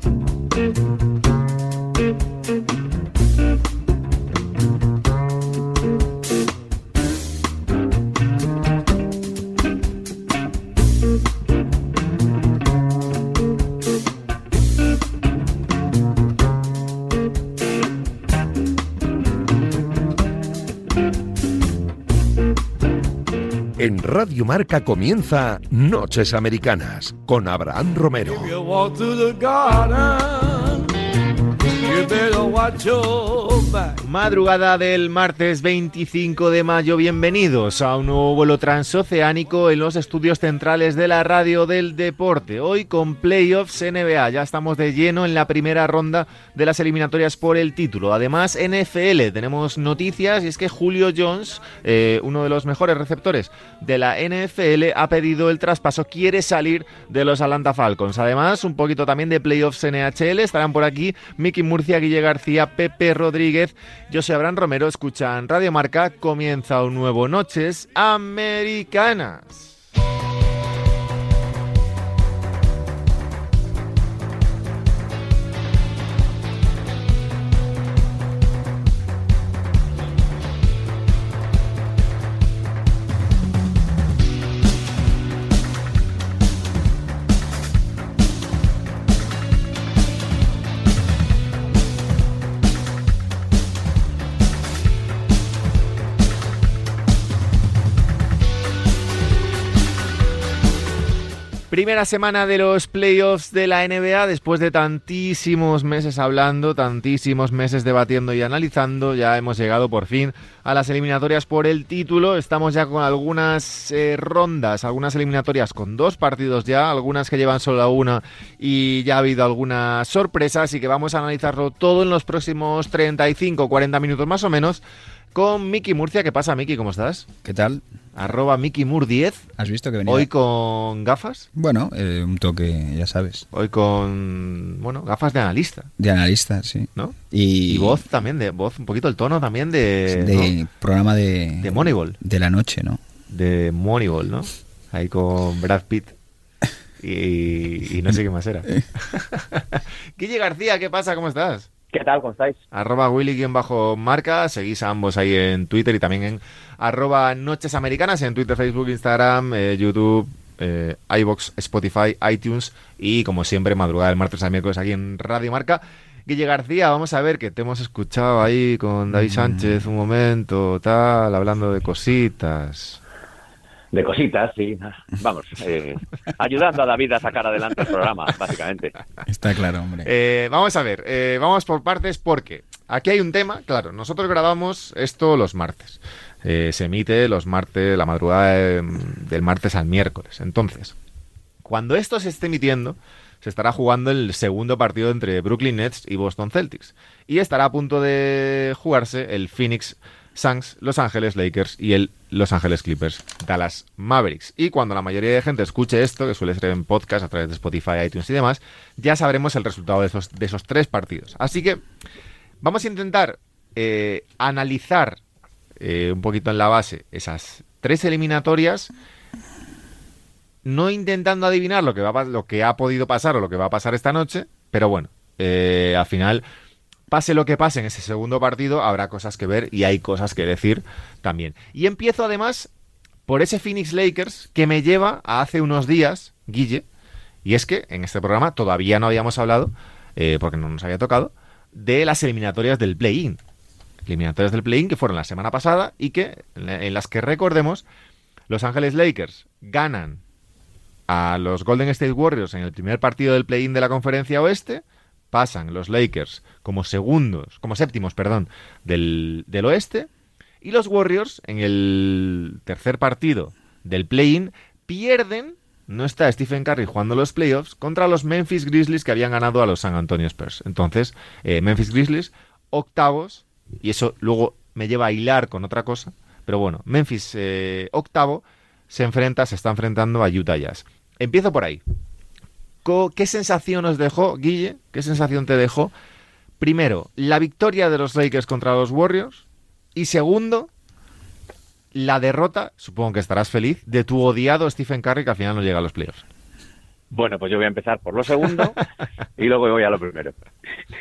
thank you En Radio Marca comienza Noches Americanas con Abraham Romero. Madrugada del martes 25 de mayo, bienvenidos a un nuevo vuelo transoceánico en los estudios centrales de la radio del deporte. Hoy con playoffs NBA, ya estamos de lleno en la primera ronda de las eliminatorias por el título. Además, NFL, tenemos noticias y es que Julio Jones, eh, uno de los mejores receptores de la NFL, ha pedido el traspaso, quiere salir de los Atlanta Falcons. Además, un poquito también de playoffs NHL, estarán por aquí Mickey Murcia, Guille García, Pepe Rodríguez yo soy Abraham Romero, escuchan Radio Marca, comienza un nuevo Noches Americanas. Primera semana de los playoffs de la NBA, después de tantísimos meses hablando, tantísimos meses debatiendo y analizando, ya hemos llegado por fin a las eliminatorias por el título. Estamos ya con algunas eh, rondas, algunas eliminatorias con dos partidos ya, algunas que llevan solo una y ya ha habido algunas sorpresas, así que vamos a analizarlo todo en los próximos 35 40 minutos más o menos con Miki Murcia. ¿Qué pasa, Miki? ¿Cómo estás? ¿Qué tal? Arroba Miki Mur 10. ¿Has visto que venía? Hoy con gafas. Bueno, eh, un toque, ya sabes. Hoy con, bueno, gafas de analista. De analista, sí. ¿No? Y, voz también, de voz, un poquito el tono también de... De programa de... De Moneyball. De la noche, ¿no? De Moneyball, ¿no? Ahí con Brad Pitt. Y, y no sé qué más era. Guille García, ¿qué pasa? ¿Cómo estás? ¿Qué tal? ¿Cómo estáis? Arroba Willy-marca, seguís a ambos ahí en Twitter y también en arroba Noches Americanas en Twitter, Facebook, Instagram, eh, YouTube, eh, iBox, Spotify, iTunes y como siempre madrugada del martes al miércoles aquí en Radio Marca. Guille García, vamos a ver que te hemos escuchado ahí con David mm. Sánchez un momento, tal, hablando de cositas de cositas, sí. Vamos, eh, ayudando a David a sacar adelante el programa, básicamente. Está claro, hombre. Eh, vamos a ver, eh, vamos por partes porque aquí hay un tema, claro, nosotros grabamos esto los martes. se emite los martes, la madrugada del martes al miércoles. Entonces, cuando esto se esté emitiendo, se estará jugando el segundo partido entre Brooklyn Nets y Boston Celtics. Y estará a punto de jugarse el Phoenix Suns, Los Ángeles Lakers y el Los Ángeles Clippers, Dallas Mavericks. Y cuando la mayoría de gente escuche esto, que suele ser en podcast a través de Spotify, iTunes y demás, ya sabremos el resultado de esos, tres partidos. Así que vamos a intentar eh, analizar eh, un poquito en la base esas tres eliminatorias, no intentando adivinar lo que, va, ha podido pasar o lo que va a pasar esta noche, pero bueno, eh, al final pase lo que pase en ese segundo partido, habrá cosas que ver y hay cosas que decir también. Y empiezo además por ese Phoenix Lakers que me lleva a hace unos días, Guille, y es que en este programa todavía no habíamos hablado, eh, porque no nos había tocado, de las eliminatorias del play-in. Eliminatorias del play-in que fueron la semana pasada y que en las que recordemos, Los Ángeles Lakers ganan a los Golden State Warriors en el primer partido del play-in de la conferencia oeste, pasan los Lakers como segundos, como séptimos, perdón, del, del oeste. Y los Warriors, en el tercer partido del play-in, pierden, no está Stephen Curry jugando los playoffs, contra los Memphis Grizzlies que habían ganado a los San Antonio Spurs. Entonces, eh, Memphis Grizzlies, octavos, y eso luego me lleva a hilar con otra cosa, pero bueno, Memphis eh, octavo se enfrenta, se está enfrentando a Utah Jazz. Empiezo por ahí. ¿Qué sensación os dejó, Guille? ¿Qué sensación te dejó? Primero, la victoria de los Lakers contra los Warriors. Y segundo, la derrota, supongo que estarás feliz, de tu odiado Stephen Curry que al final no llega a los playoffs. Bueno, pues yo voy a empezar por lo segundo y luego voy a lo primero.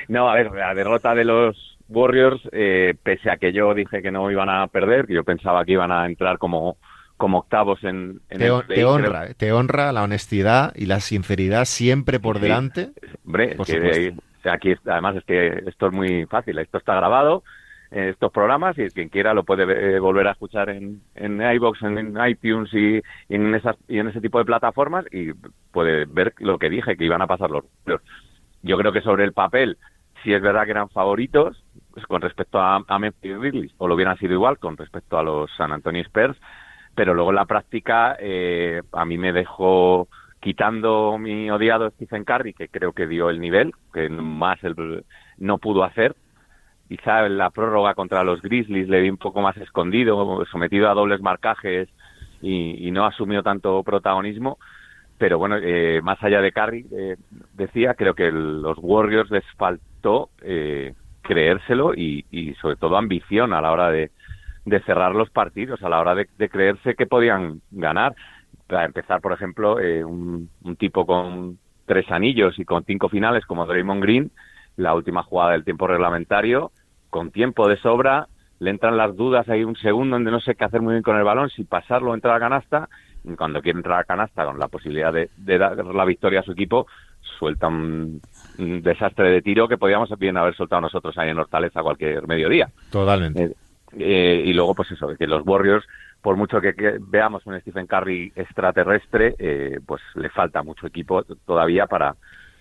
No, a ver, la derrota de los Warriors, eh, pese a que yo dije que no iban a perder, que yo pensaba que iban a entrar como, como octavos en, en Te, el play, te honra, te honra la honestidad y la sinceridad siempre por Sí. delante. Hombre, Por que, aquí además es que esto es muy fácil, esto está grabado, eh, estos programas, y quien quiera lo puede eh, volver a escuchar en, en iVoox, en, en iTunes y, y en esas, y en ese tipo de plataformas y puede ver lo que dije, que iban a pasar los. Yo creo que sobre el papel, si es verdad que eran favoritos pues, con respecto a, a Memphis Grizzlies, o lo hubieran sido igual con respecto a los San Antonio Spurs, pero luego en la práctica eh, a mí me dejó quitando mi odiado Stephen Curry, que creo que dio el nivel, que más él no pudo hacer. Quizá en la prórroga contra los Grizzlies le vi un poco más escondido, sometido a dobles marcajes y, y no asumió tanto protagonismo. Pero bueno, eh, más allá de Curry, eh, decía, creo que el- los Warriors les faltó eh, creérselo y, y sobre todo ambición a la hora de, de cerrar los partidos, a la hora de, de creerse que podían ganar. Para empezar, por ejemplo, eh, un, un tipo con tres anillos y con cinco finales como Draymond Green, la última jugada del tiempo reglamentario, con tiempo de sobra, le entran las dudas ahí un segundo donde no sé qué hacer muy bien con el balón, si pasarlo entrar a canasta, y cuando quiere entrar a canasta con la posibilidad de, de dar la victoria a su equipo, suelta un, un desastre de tiro que podíamos bien haber soltado nosotros ahí en Hortaleza cualquier mediodía. Totalmente. Eh, eh, y luego, pues eso, que los Warriors, por mucho que, veamos un Stephen Curry extraterrestre, eh, pues le falta mucho equipo todavía para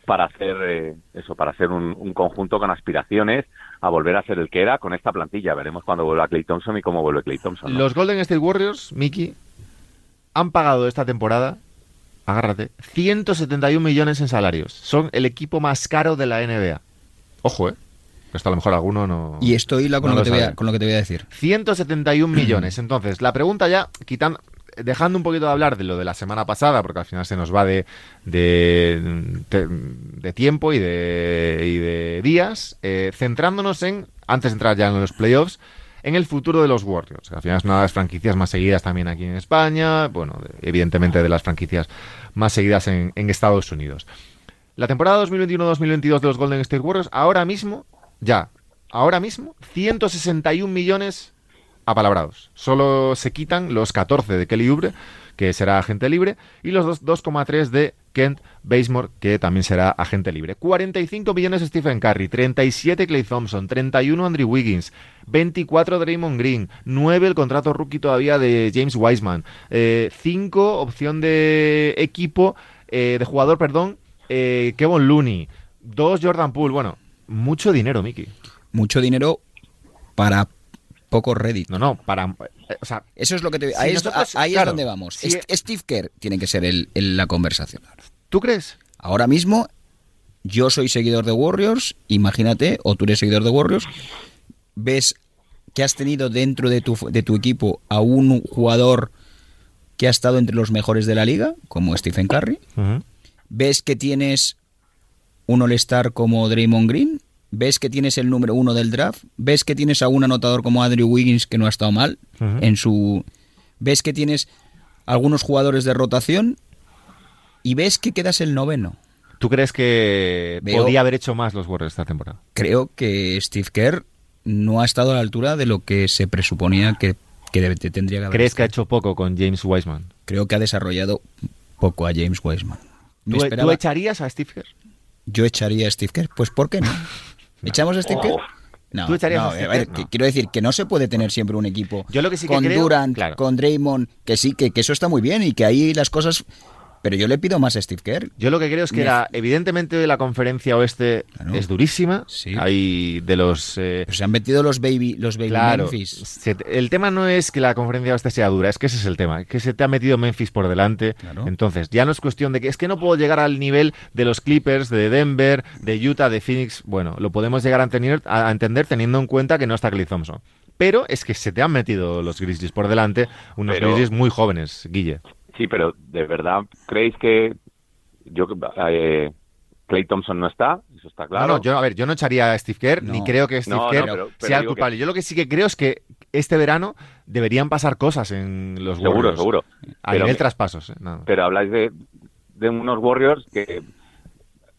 para hacer eh, eso, para hacer un, un conjunto con aspiraciones a volver a ser el que era con esta plantilla. Veremos cuando vuelva Clay Thompson y cómo vuelve Clay Thompson. Los Golden State Warriors, Mickey, han pagado esta temporada, agárrate, 171 millones en salarios. Son el equipo más caro de la NBA. Ojo, ¿eh? Esto a lo mejor alguno no... Y esto hila con, no lo que te voy a, con lo que te voy a decir. 171 millones. Entonces, la pregunta ya, quitando, dejando un poquito de hablar de lo de la semana pasada, porque al final se nos va de, de, de- de tiempo y de, y de días, eh, centrándonos en, antes de entrar ya en los playoffs, en el futuro de los Warriors. Al final es una de las franquicias más seguidas también aquí en España, bueno, de- evidentemente de las franquicias más seguidas en, en Estados Unidos. La temporada 2021-2022 de los Golden State Warriors, ahora mismo, ya, ahora mismo, 161 millones apalabrados. Solo se quitan los 14 de Kelly Oubre, que será agente libre, y los dos- 2,3 de Kent Bazemore, que también será agente libre. 45 millones Stephen Curry, 37 Clay Thompson, 31 Andrew Wiggins, 24 Draymond Green, 9 el contrato rookie todavía de James Wiseman, 5 opción de equipo, eh, de jugador, perdón, eh, Kevin Looney, 2 Jordan Poole, bueno, mucho dinero, Mickey. Mucho dinero para poco Reddit. No, no, para... eh, O sea, Eso es lo que te... Si ahí es, nosotros- ahí es donde vamos. si- Est- Steve Kerr tiene que ser el, el- la conversación. ¿tú crees? Ahora mismo, yo soy seguidor de Warriors, imagínate, o tú eres seguidor de Warriors, ves que has tenido dentro de tu, de tu equipo a un jugador que ha estado entre los mejores de la liga, como Stephen Curry, ves que tienes un All-Star como Draymond Green, ves que tienes el número uno del draft, ves que tienes a un anotador como Andrew Wiggins que no ha estado mal en su... ves que tienes algunos jugadores de rotación y ves que quedas el noveno. ¿Tú crees que Veo- podía haber hecho más los Warriors esta temporada? Creo que Steve Kerr no ha estado a la altura de lo que se presuponía que, que debe- tendría que haber. ¿Crees que ha hecho poco con James Wiseman? Creo que ha desarrollado poco a James Wiseman. Me ¿Tú, esperaba- tú echarías a Steve Kerr? Yo echaría a Steve Kerr. Pues ¿por qué no? ¿Echamos a Steve Kerr? Oh. No, ¿Tú echarías no, a Steve a ver, Kerr? que No. quiero decir que no se puede tener siempre un equipo Yo lo que sí que con creo- Durant, claro. con Draymond, que sí, que, que eso está muy bien y que ahí las cosas... Pero yo le pido más a Steve Kerr. Yo lo que creo es que Me- era, evidentemente la conferencia oeste Claro. es durísima. Sí. Hay de los... eh, Pero se han metido los baby, los baby Claro, Memphis. se el tema no es que la conferencia oeste sea dura, es que ese es el tema, que se te ha metido Memphis por delante. Claro. Entonces, ya no es cuestión de que es que no puedo llegar al nivel de los Clippers, de Denver, de Utah, de Phoenix. Bueno, lo podemos llegar a, tener- a entender teniendo en cuenta que no está Clay Thompson. Pero es que se te han metido los Grizzlies por delante, unos Pero- Grizzlies muy jóvenes, Guille. Sí, pero ¿de verdad creéis que yo eh, Clay Thompson no está? Eso está claro. No, no, yo, a ver, yo no echaría a Steve Kerr, No. ni creo que Steve No, no, Kerr pero- pero sea el que- culpable. Yo lo que sí que creo es que este verano deberían pasar cosas en los seguro, Warriors. seguro. A Pero nivel traspasos. eh. Pero habláis de, de unos Warriors que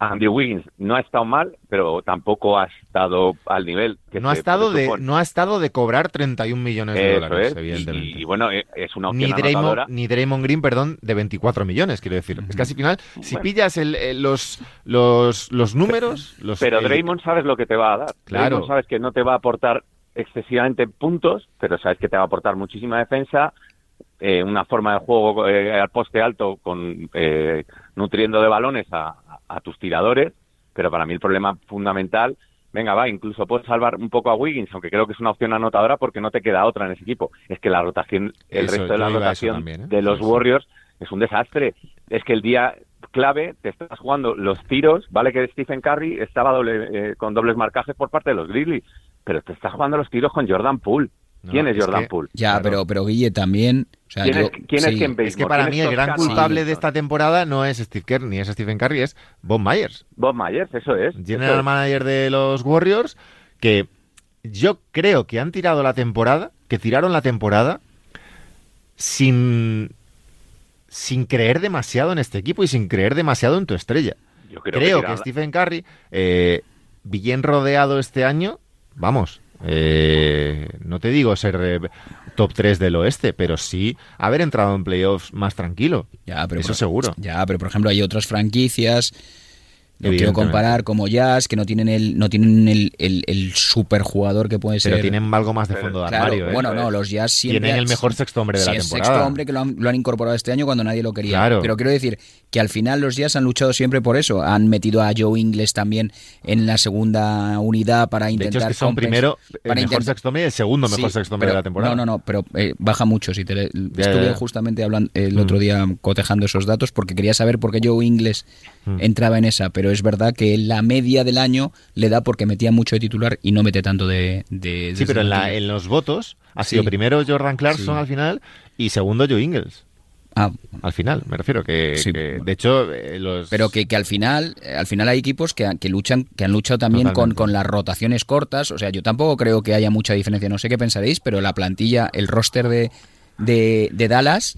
Andy Wiggins no ha estado mal, pero tampoco ha estado al nivel que no ha se estado de no ha estado de cobrar 31 millones de Eso dólares, es. evidentemente. Y, y bueno, eh, es una ni opción Draymond, anotadora. ni Draymond Green, perdón, de 24 millones, quiero decir. Es que al final, si Bueno. pillas el- el- los, los, los números... Los, Pero Draymond sabes lo que te va a dar. Claro. Draymond sabes que no te va a aportar excesivamente puntos, pero sabes que te va a aportar muchísima defensa, eh, una forma de juego eh, al poste alto con eh, nutriendo de balones a, a tus tiradores, pero para mí el problema fundamental, venga va, incluso puedes salvar un poco a Wiggins, aunque creo que es una opción anotadora porque no te queda otra en ese equipo. Es que la rotación, el Eso, resto de la rotación también, ¿eh? de los Sí, sí. Warriors es un desastre. Es que el día clave te estás jugando los tiros, vale que Stephen Curry estaba doble, eh, con dobles marcajes por parte de los Grizzlies, pero te estás jugando los tiros con Jordan Poole. No, ¿Quién es, es Jordan que- Poole? Ya, Claro. pero, pero Guille también. O sea, ¿Quién, yo- es, quién sí. es quien Es que para mí el gran culpable de esta temporada no es Steve Kerr ni es Stephen Curry, es Bob Myers, Bob Myers, eso es. general eso es. manager de los Warriors, que yo creo que han tirado la temporada, que tiraron la temporada sin, sin creer demasiado en este equipo y sin creer demasiado en tu estrella. Yo creo, Creo, que, Stephen Curry, eh, bien rodeado este año, vamos, eh, no te digo ser eh, top 3 del oeste, pero sí haber entrado en playoffs más tranquilo. Ya, pero Eso por- seguro. Ya, pero por ejemplo hay otras franquicias. No quiero comparar como Jazz, que no tienen el, no tienen el, el, el superjugador que puede ser. Pero tienen algo más de fondo de Claro, armario. ¿eh? bueno, no, los Jazz siempre Tienen el mejor sexto hombre de sí, la es temporada. sexto hombre que lo han, lo han incorporado este año cuando nadie lo quería. Claro. Pero quiero decir que al final los Jazz han luchado siempre por eso. Han metido a Joe Ingles también en la segunda unidad para de intentar. hecho, es que son primero el para mejor sexto hombre y el segundo mejor Sí, sexto hombre pero- de la temporada. No, no, no, pero eh, baja mucho. Si te le- Ya, estuve ya, ya. justamente hablando el Mm. otro día cotejando esos datos porque quería saber por qué Joe Ingles Mm. entraba en esa, pero es verdad que la media del año le da porque metía mucho de titular y no mete tanto de. de Sí, pero en, la- en los votos ha Sí. sido primero Jordan Clarkson Sí. al final y segundo Joe Ingles. Ah, Al final, me refiero que, Sí. que, de hecho eh, los pero que, que al final eh, al final hay equipos que, que luchan que han luchado también con, con las rotaciones cortas o sea yo tampoco creo que haya mucha diferencia no sé qué pensaréis pero la plantilla el roster de, de, de Dallas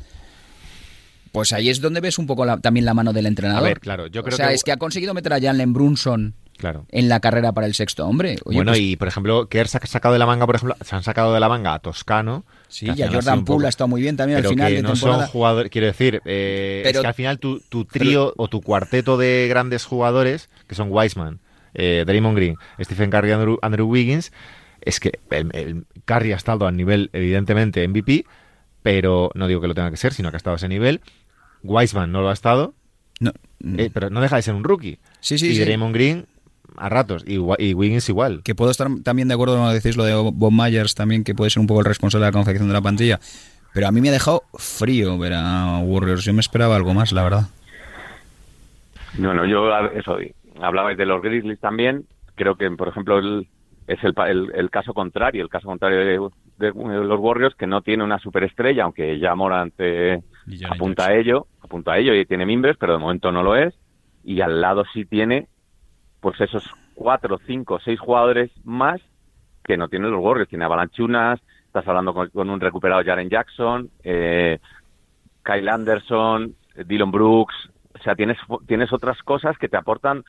pues ahí es donde ves un poco la- también la mano del entrenador A ver, claro, yo creo o sea que- es que ha conseguido meter a Jalen Brunson claro. en la carrera para el sexto hombre Oye, bueno, pues, y por ejemplo, Kerr se ha sacado de la manga, por ejemplo, se han sacado de la manga a Toscano. sí y a Jordan Poole ha estado muy bien también al final que de no temporada son jugadores, quiero decir, eh, Pero- es que al final tu, tu trío o tu cuarteto de grandes jugadores, que son Wiseman, eh, Draymond Green, Stephen Curry y Andrew, Andrew Wiggins, es que el, el Curry ha estado a nivel, evidentemente, MVP, pero no digo que lo tenga que ser, sino que ha estado a ese nivel. Wiseman no lo ha estado, No, eh, pero no deja de ser un rookie. sí sí y sí. Draymond Green a ratos, y, y Wiggins igual. que puedo estar también de acuerdo con lo que decís lo de Bob Myers también que puede ser un poco el responsable de la confección de la plantilla. Pero a mí me ha dejado frío ver a Warriors. Yo me esperaba algo más la verdad. No, no, yo eso, hablabais de los Grizzlies también, creo que, por ejemplo, el- es el, pa- el, el caso contrario, el caso contrario de, los Warriors, que no tiene una superestrella, aunque ya Morant eh, apunta a ello, apunta a ello y tiene mimbres, pero de momento no lo es, y al lado sí tiene, pues esos cuatro, cinco, seis jugadores más que no tienen los Warriors, tiene a Balanchunas, estás hablando con, con un recuperado Jaren Jackson, eh, Kyle Anderson, Dylan Brooks, o sea, tienes, tienes otras cosas que te aportan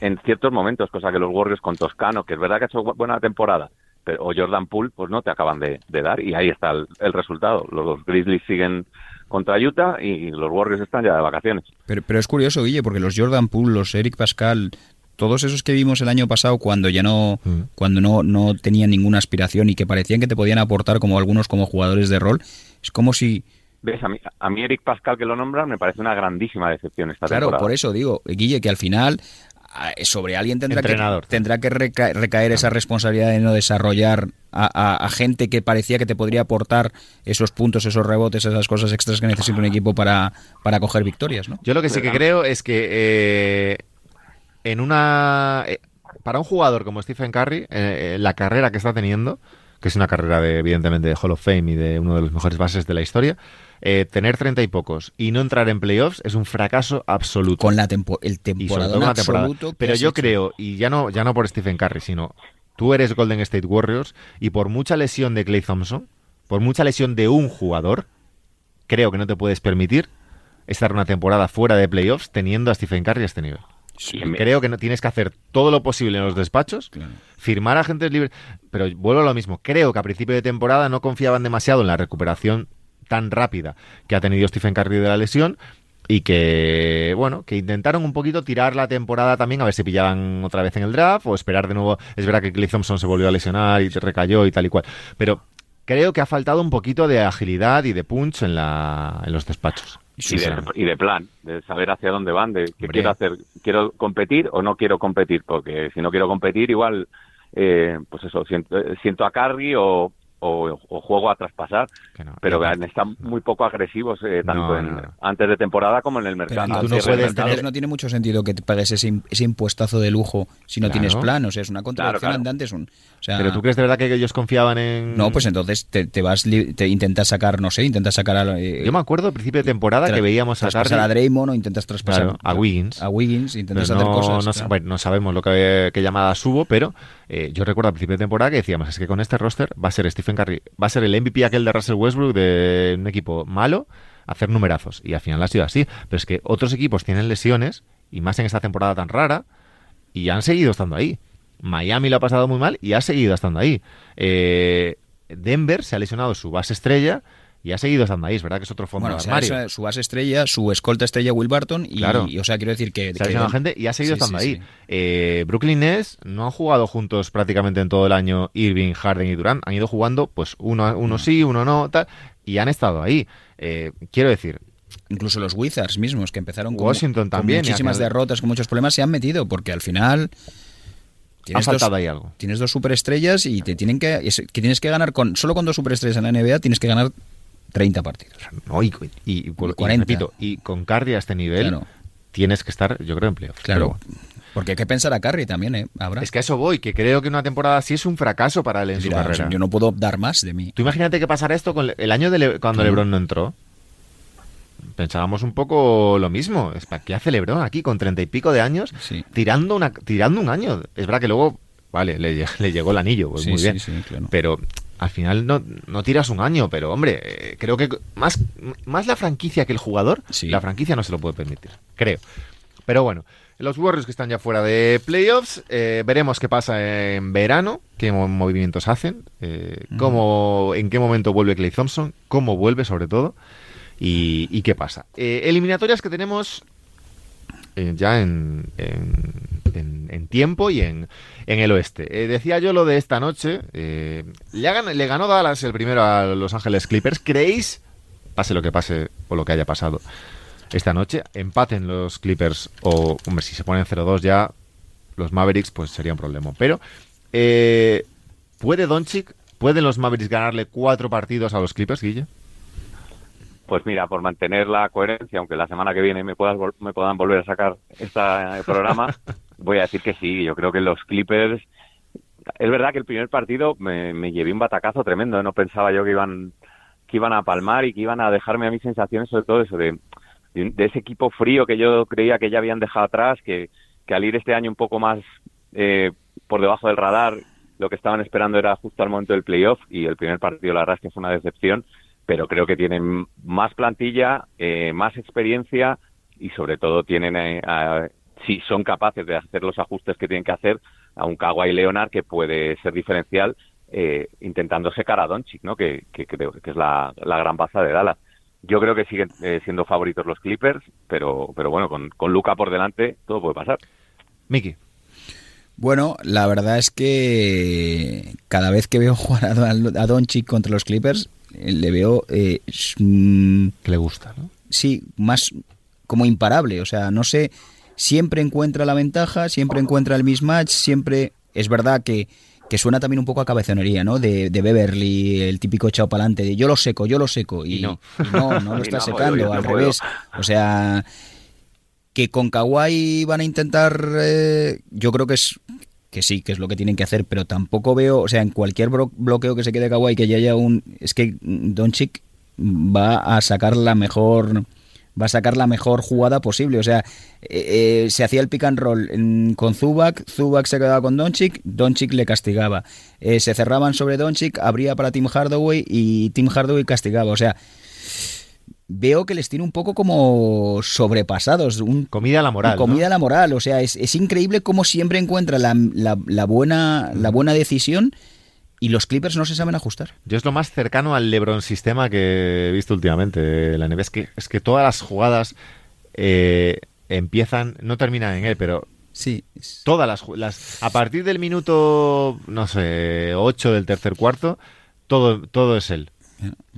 en ciertos momentos, cosa que los Warriors con Toscano, que es verdad que ha hecho bu- buena temporada, pero, o Jordan Poole, pues no te acaban de, de dar, y ahí está el, el resultado. Los Grizzlies siguen contra Utah y los Warriors están ya de vacaciones. pero, pero es curioso Guille porque los Jordan Poole los Eric Pascal todos esos que vimos el año pasado cuando ya no Mm. cuando no, no tenían ninguna aspiración y que parecían que te podían aportar como algunos como jugadores de rol es como si ¿Ves? A mí, a mí Eric Pascal, que lo nombran, me parece una grandísima decepción esta Claro, temporada. por eso digo, Guille, que al final sobre alguien tendrá Entrenador. que, tendrá que reca- recaer esa responsabilidad de no desarrollar a, a- a gente que parecía que te podría aportar esos puntos, esos rebotes, esas cosas extras que necesita un equipo para, para coger victorias, ¿no? Yo lo que sí que creo es que eh, en una eh, para un jugador como Stephen Curry, eh, eh, la carrera que está teniendo, que es una carrera de evidentemente de Hall of Fame y de uno de los mejores bases de la historia, eh, tener treinta y pocos y no entrar en playoffs es un fracaso absoluto. Con la tempo- el temporada temporada. Pero yo hecho. creo, y ya no, ya no por Stephen Curry, sino tú eres Golden State Warriors y por mucha lesión de Clay Thompson, por mucha lesión de un jugador, creo que no te puedes permitir estar una temporada fuera de playoffs teniendo a Stephen Curry a este nivel. Creo que no tienes que hacer todo lo posible en los despachos, firmar agentes libres, pero vuelvo a lo mismo. Creo que a principio de temporada no confiaban demasiado en la recuperación tan rápida que ha tenido Stephen Curry de la lesión y que, bueno, que intentaron un poquito tirar la temporada también a ver si pillaban otra vez en el draft o esperar de nuevo. Es verdad que Clay Thompson se volvió a lesionar y recayó y tal y cual, pero creo que ha faltado un poquito de agilidad y de punch en, la, en los despachos. Y de, y de, plan, de saber hacia dónde van, de qué quiero hacer, quiero competir o no quiero competir, porque si no quiero competir igual, eh, pues eso, siento, siento a Carry o, o, juego a traspasar, pero están muy poco agresivos eh, tanto en, antes de temporada como en el mercado. no, tiene mucho sentido que te pagues ese, ese impuestazo de lujo si no tienes plan, o sea, es una contradicción andante. un, pero tú crees de verdad que ellos confiaban en... No, pues entonces te, vas, te intentas sacar, no sé, intentas sacar a... Eh, Yo me acuerdo al principio de temporada que veíamos a traspasar a Draymond o intentas traspasar a Wiggins. A Wiggins, intentas hacer cosas. No, bueno, no sabemos lo que, qué llamadas hubo, pero eh, yo recuerdo al principio de temporada que decíamos, es que con este roster va a ser Stephen Va a ser el MVP aquel de Russell Westbrook de un equipo malo, hacer numerazos. Y al final ha sido así. Pero es que otros equipos tienen lesiones, y más en esta temporada tan rara, y han seguido estando ahí. Miami lo ha pasado muy mal y ha seguido estando ahí. Eh, Denver se ha lesionado su base estrella y ha seguido estando ahí. Es verdad que es otro fondo de armario. su base estrella, su escolta estrella Will Barton y, o sea, quiero decir que... Ha gente y ha seguido estando ahí. Eh, Brooklyn Nets no han jugado juntos prácticamente en todo el año Irving, Harden y Durant. Han ido jugando, pues uno, uno sí, uno no, tal, y han estado ahí. Eh, quiero decir, incluso los Wizards mismos que empezaron con, Washington también, muchísimas derrotas, con muchos problemas, se han metido porque al final Tienes ha faltado dos, ahí algo. Tienes dos superestrellas y te tienen que, que tienes que ganar con solo con dos superestrellas en la NBA tienes que ganar 30 partidos. y, 40. y con Curry a este nivel tienes que estar, yo creo, en playoffs. Claro. Porque hay que pensar a Curry también, ¿eh? Es que a eso voy, que creo que una temporada así es un fracaso para él en su carrera. yo no puedo dar más de mí. Tú imagínate que pasara esto con el año de cuando LeBron no entró pensábamos un poco lo mismo. Es para qué hace LeBron aquí con treinta y pico de años tirando una tirando un año. Es verdad que luego, vale, le, llegó el anillo, pues muy bien. Pero al final no, no, tiras un año, pero hombre, eh, creo que más, más la franquicia que el jugador, la franquicia no se lo puede permitir, creo. Pero bueno, los Warriors que están ya fuera de playoffs, eh, veremos qué pasa en verano, qué movimientos hacen, eh, cómo, en qué momento vuelve Clay Thompson, cómo vuelve sobre todo. ¿Y, qué pasa? Eh, eliminatorias que tenemos eh, ya en, en, tiempo y en, el oeste. Eh, decía yo lo de esta noche. le, le ganó Dallas el primero a Los Ángeles Clippers. ¿Creéis, pase lo que pase o lo que haya pasado esta noche, empaten los Clippers o, hombre, si se ponen 0-2 ya, los Mavericks, pues sería un problema. Pero, ¿puede Doncic, pueden los Mavericks ganarle cuatro partidos a los Clippers, Guille? Pues mira, por mantener la coherencia, aunque la semana que viene me, puedas, me puedan volver a sacar este programa, voy a decir que sí. Yo creo que los Clippers. Es verdad que el primer partido me, me llevé un batacazo tremendo. ¿eh? No pensaba yo que iban que iban a palmar y que iban a dejarme a mis sensaciones, sobre todo eso de, de, ese equipo frío que yo creía que ya habían dejado atrás, que, que al ir este año un poco más eh, por debajo del radar, lo que estaban esperando era justo al momento del playoff y el primer partido, la verdad es que fue una decepción pero creo que tienen más plantilla, eh, más experiencia y sobre todo tienen, eh, si son capaces de hacer los ajustes que tienen que hacer, a un Kawhi Leonard que puede ser diferencial eh, intentando secar a Doncic, ¿no? que, creo que es la, gran baza de Dallas. Yo creo que siguen siendo favoritos los Clippers, pero, pero bueno, con, con Luca por delante todo puede pasar. Miki. Bueno, la verdad es que cada vez que veo jugar a, a Doncic contra los Clippers le veo... Eh, mm, que le gusta, ¿no? Sí, más como imparable, o sea, no sé, siempre encuentra la ventaja, siempre encuentra el mismatch, siempre... Es verdad que, que suena también un poco a cabezonería, ¿no? De, de Beverly, el típico chao pa'lante, de yo lo seco, yo lo seco, y, no. no, no lo está secando, al revés. O sea, que con Kawhi van a intentar, eh, yo creo que es que sí, que es lo que tienen que hacer, pero tampoco veo, o sea, en cualquier bloqueo que se quede Kawhi que ya haya un... Es que Doncic va a sacar la mejor va a sacar la mejor jugada posible. O sea, eh, eh, se hacía el pick and roll con Zubac, Zubac se quedaba con Doncic, Doncic le castigaba. Eh, se cerraban sobre Doncic, abría para Tim Hardaway y Tim Hardaway castigaba. O sea, veo que les tiene un poco como sobrepasados. Un, Comida a la moral. comida ¿no? a la moral. O sea, es, es increíble cómo siempre encuentra la, la- la buena, la buena decisión y los Clippers no se saben ajustar. Yo es lo más cercano al LeBron sistema que he visto últimamente. La NBA es que, es que todas las jugadas eh, empiezan, no terminan en él, pero Sí. todas las, las a partir del minuto, no sé, 8 del tercer cuarto, todo, todo es él.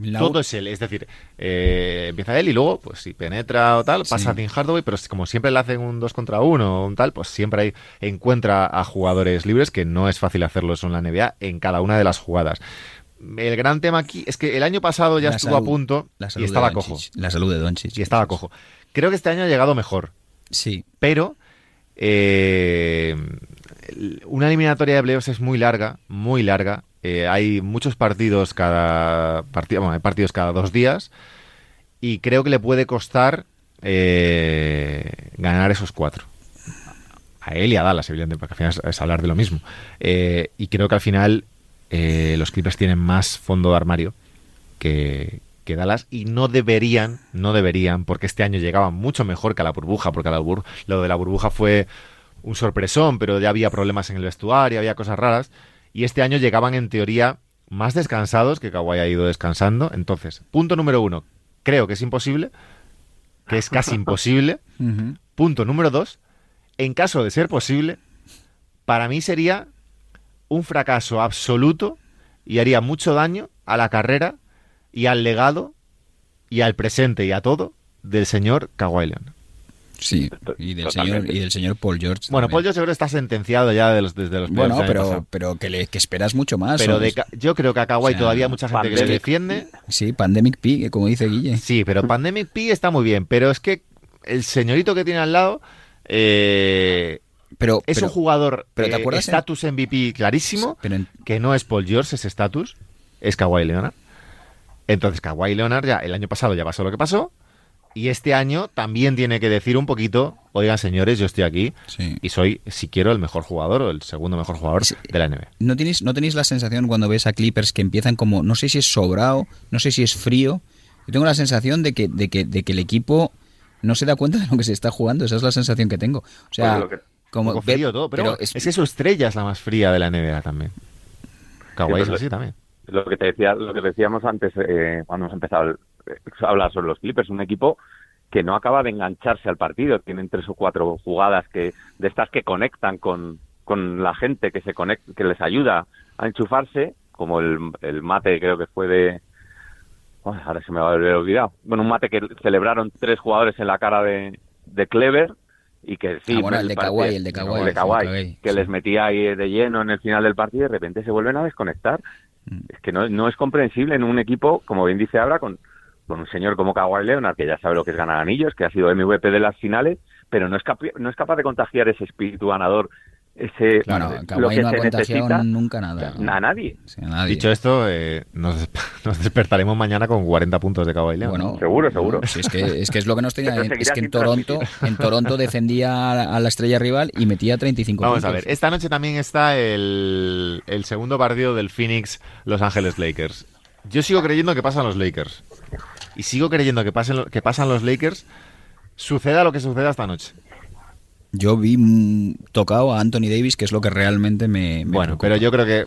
La- Todo es él, es decir, eh, empieza él y luego, pues si penetra o tal, pasa Sí. a Tim Hardaway, pero como siempre le hacen un 2 contra 1 o un tal, pues siempre hay, encuentra a jugadores libres, que no es fácil hacerlo eso en la NBA, en cada una de las jugadas. El gran tema aquí es que el año pasado ya La estuvo salud- a punto y estaba cojo. La salud de Doncic. Y estaba cojo. Creo que este año ha llegado mejor, Sí. pero eh, una eliminatoria de playoffs es muy larga, muy larga. Eh, hay muchos partidos cada partidos cada dos días y creo que le puede costar eh, ganar esos cuatro. A él y a Dallas, evidentemente, porque al final es, hablar de lo mismo. Eh, y creo que al final eh, los Clippers tienen más fondo de armario que, que Dallas y no deberían, no deberían, porque este año llegaban mucho mejor que a la burbuja, porque la bur- lo de la burbuja fue un sorpresón, pero ya había problemas en el vestuario, había cosas raras, y este año llegaban en teoría más descansados, que Kawhi ha ido descansando. Entonces, punto número uno, creo que es imposible, que es casi imposible. Punto número dos, en caso de ser posible, para mí sería un fracaso absoluto y haría mucho daño a la carrera y al legado y al presente y a todo del señor Kawhi Leonard. Sí. Y del, señor, y del señor Paul George. Bueno, también. Paul George que está sentenciado ya de los, desde los Bueno, pero, pero que, le, que esperas mucho más. Pero yo creo que a Kawhi O sea, todavía hay mucha gente que le defiende. Sí, Pandemic Pig, como dice Guille. Sí, pero Pandemic P está muy bien, pero es que el señorito que tiene al lado eh, Pero, es pero- un jugador pero ¿te eh, acuerdas en- estatus MVP clarísimo, pero en- que no es Paul George ese estatus, es Kawhi Leonard. Entonces Kawhi Leonard ya el año pasado ya pasó lo que pasó y este año también tiene que decir un poquito, oigan señores, yo estoy aquí sí. y soy, si quiero, el mejor jugador o el segundo mejor jugador Sí. de la NBA. ¿No tenéis, ¿No tenéis la sensación cuando ves a Clippers que empiezan como, no sé si es sobrado, no sé si es frío? Yo tengo la sensación de que, de que, de que el equipo no se da cuenta de lo que se está jugando. Esa es la sensación que tengo. O sea, Pues lo que- como un poco ve- frío todo, pero, es- es, que su estrella es la más fría de la NBA también. Kawhi Sí, es así también. lo que te decía, lo que decíamos antes eh, cuando hemos empezado el- eh, a hablar sobre los Clippers, un equipo que no acaba de engancharse al partido, tienen tres o cuatro jugadas que de estas que conectan con, con la gente, que se conect, que les ayuda a enchufarse, como el, el mate creo que fue de ahora se me va a haber olvidado. Bueno, un mate que celebraron tres jugadores en la cara de, de Clever y que sí, Ah, bueno, el de parecía- Kawhi, el de Kawhi, el de Kawhi, que sí. les metía ahí de lleno en el final del partido y de repente se vuelven a desconectar. Mm. Es que no, no es comprensible en un equipo, como bien dice Abra, con, con un señor como Kawhi Leonard, que ya sabe lo que es ganar anillos, que ha sido MVP de las finales, pero no es, capi- no es capaz de contagiar ese espíritu ganador, ese lo que no ha se contagiado necesita nunca nada. a nadie. Sí, a nadie. Dicho esto, eh, nos, des- nos despertaremos mañana con 40 puntos de Kawhi Leonard. Bueno, Seguro, seguro. Sí, es, que, es que es lo que nos tenía. Es que en Toronto, en Toronto defendía a la, a la estrella rival y metía 35 Vamos a puntos. ver, esta noche también está el, el segundo partido del Phoenix Los Ángeles Lakers. Yo sigo creyendo que pasan los Lakers. Y sigo creyendo que, pasen, que pasan los Lakers, suceda lo que suceda esta noche. Yo vi mm, tocado a Anthony Davis, que es lo que realmente me. me bueno, preocupa. pero yo creo que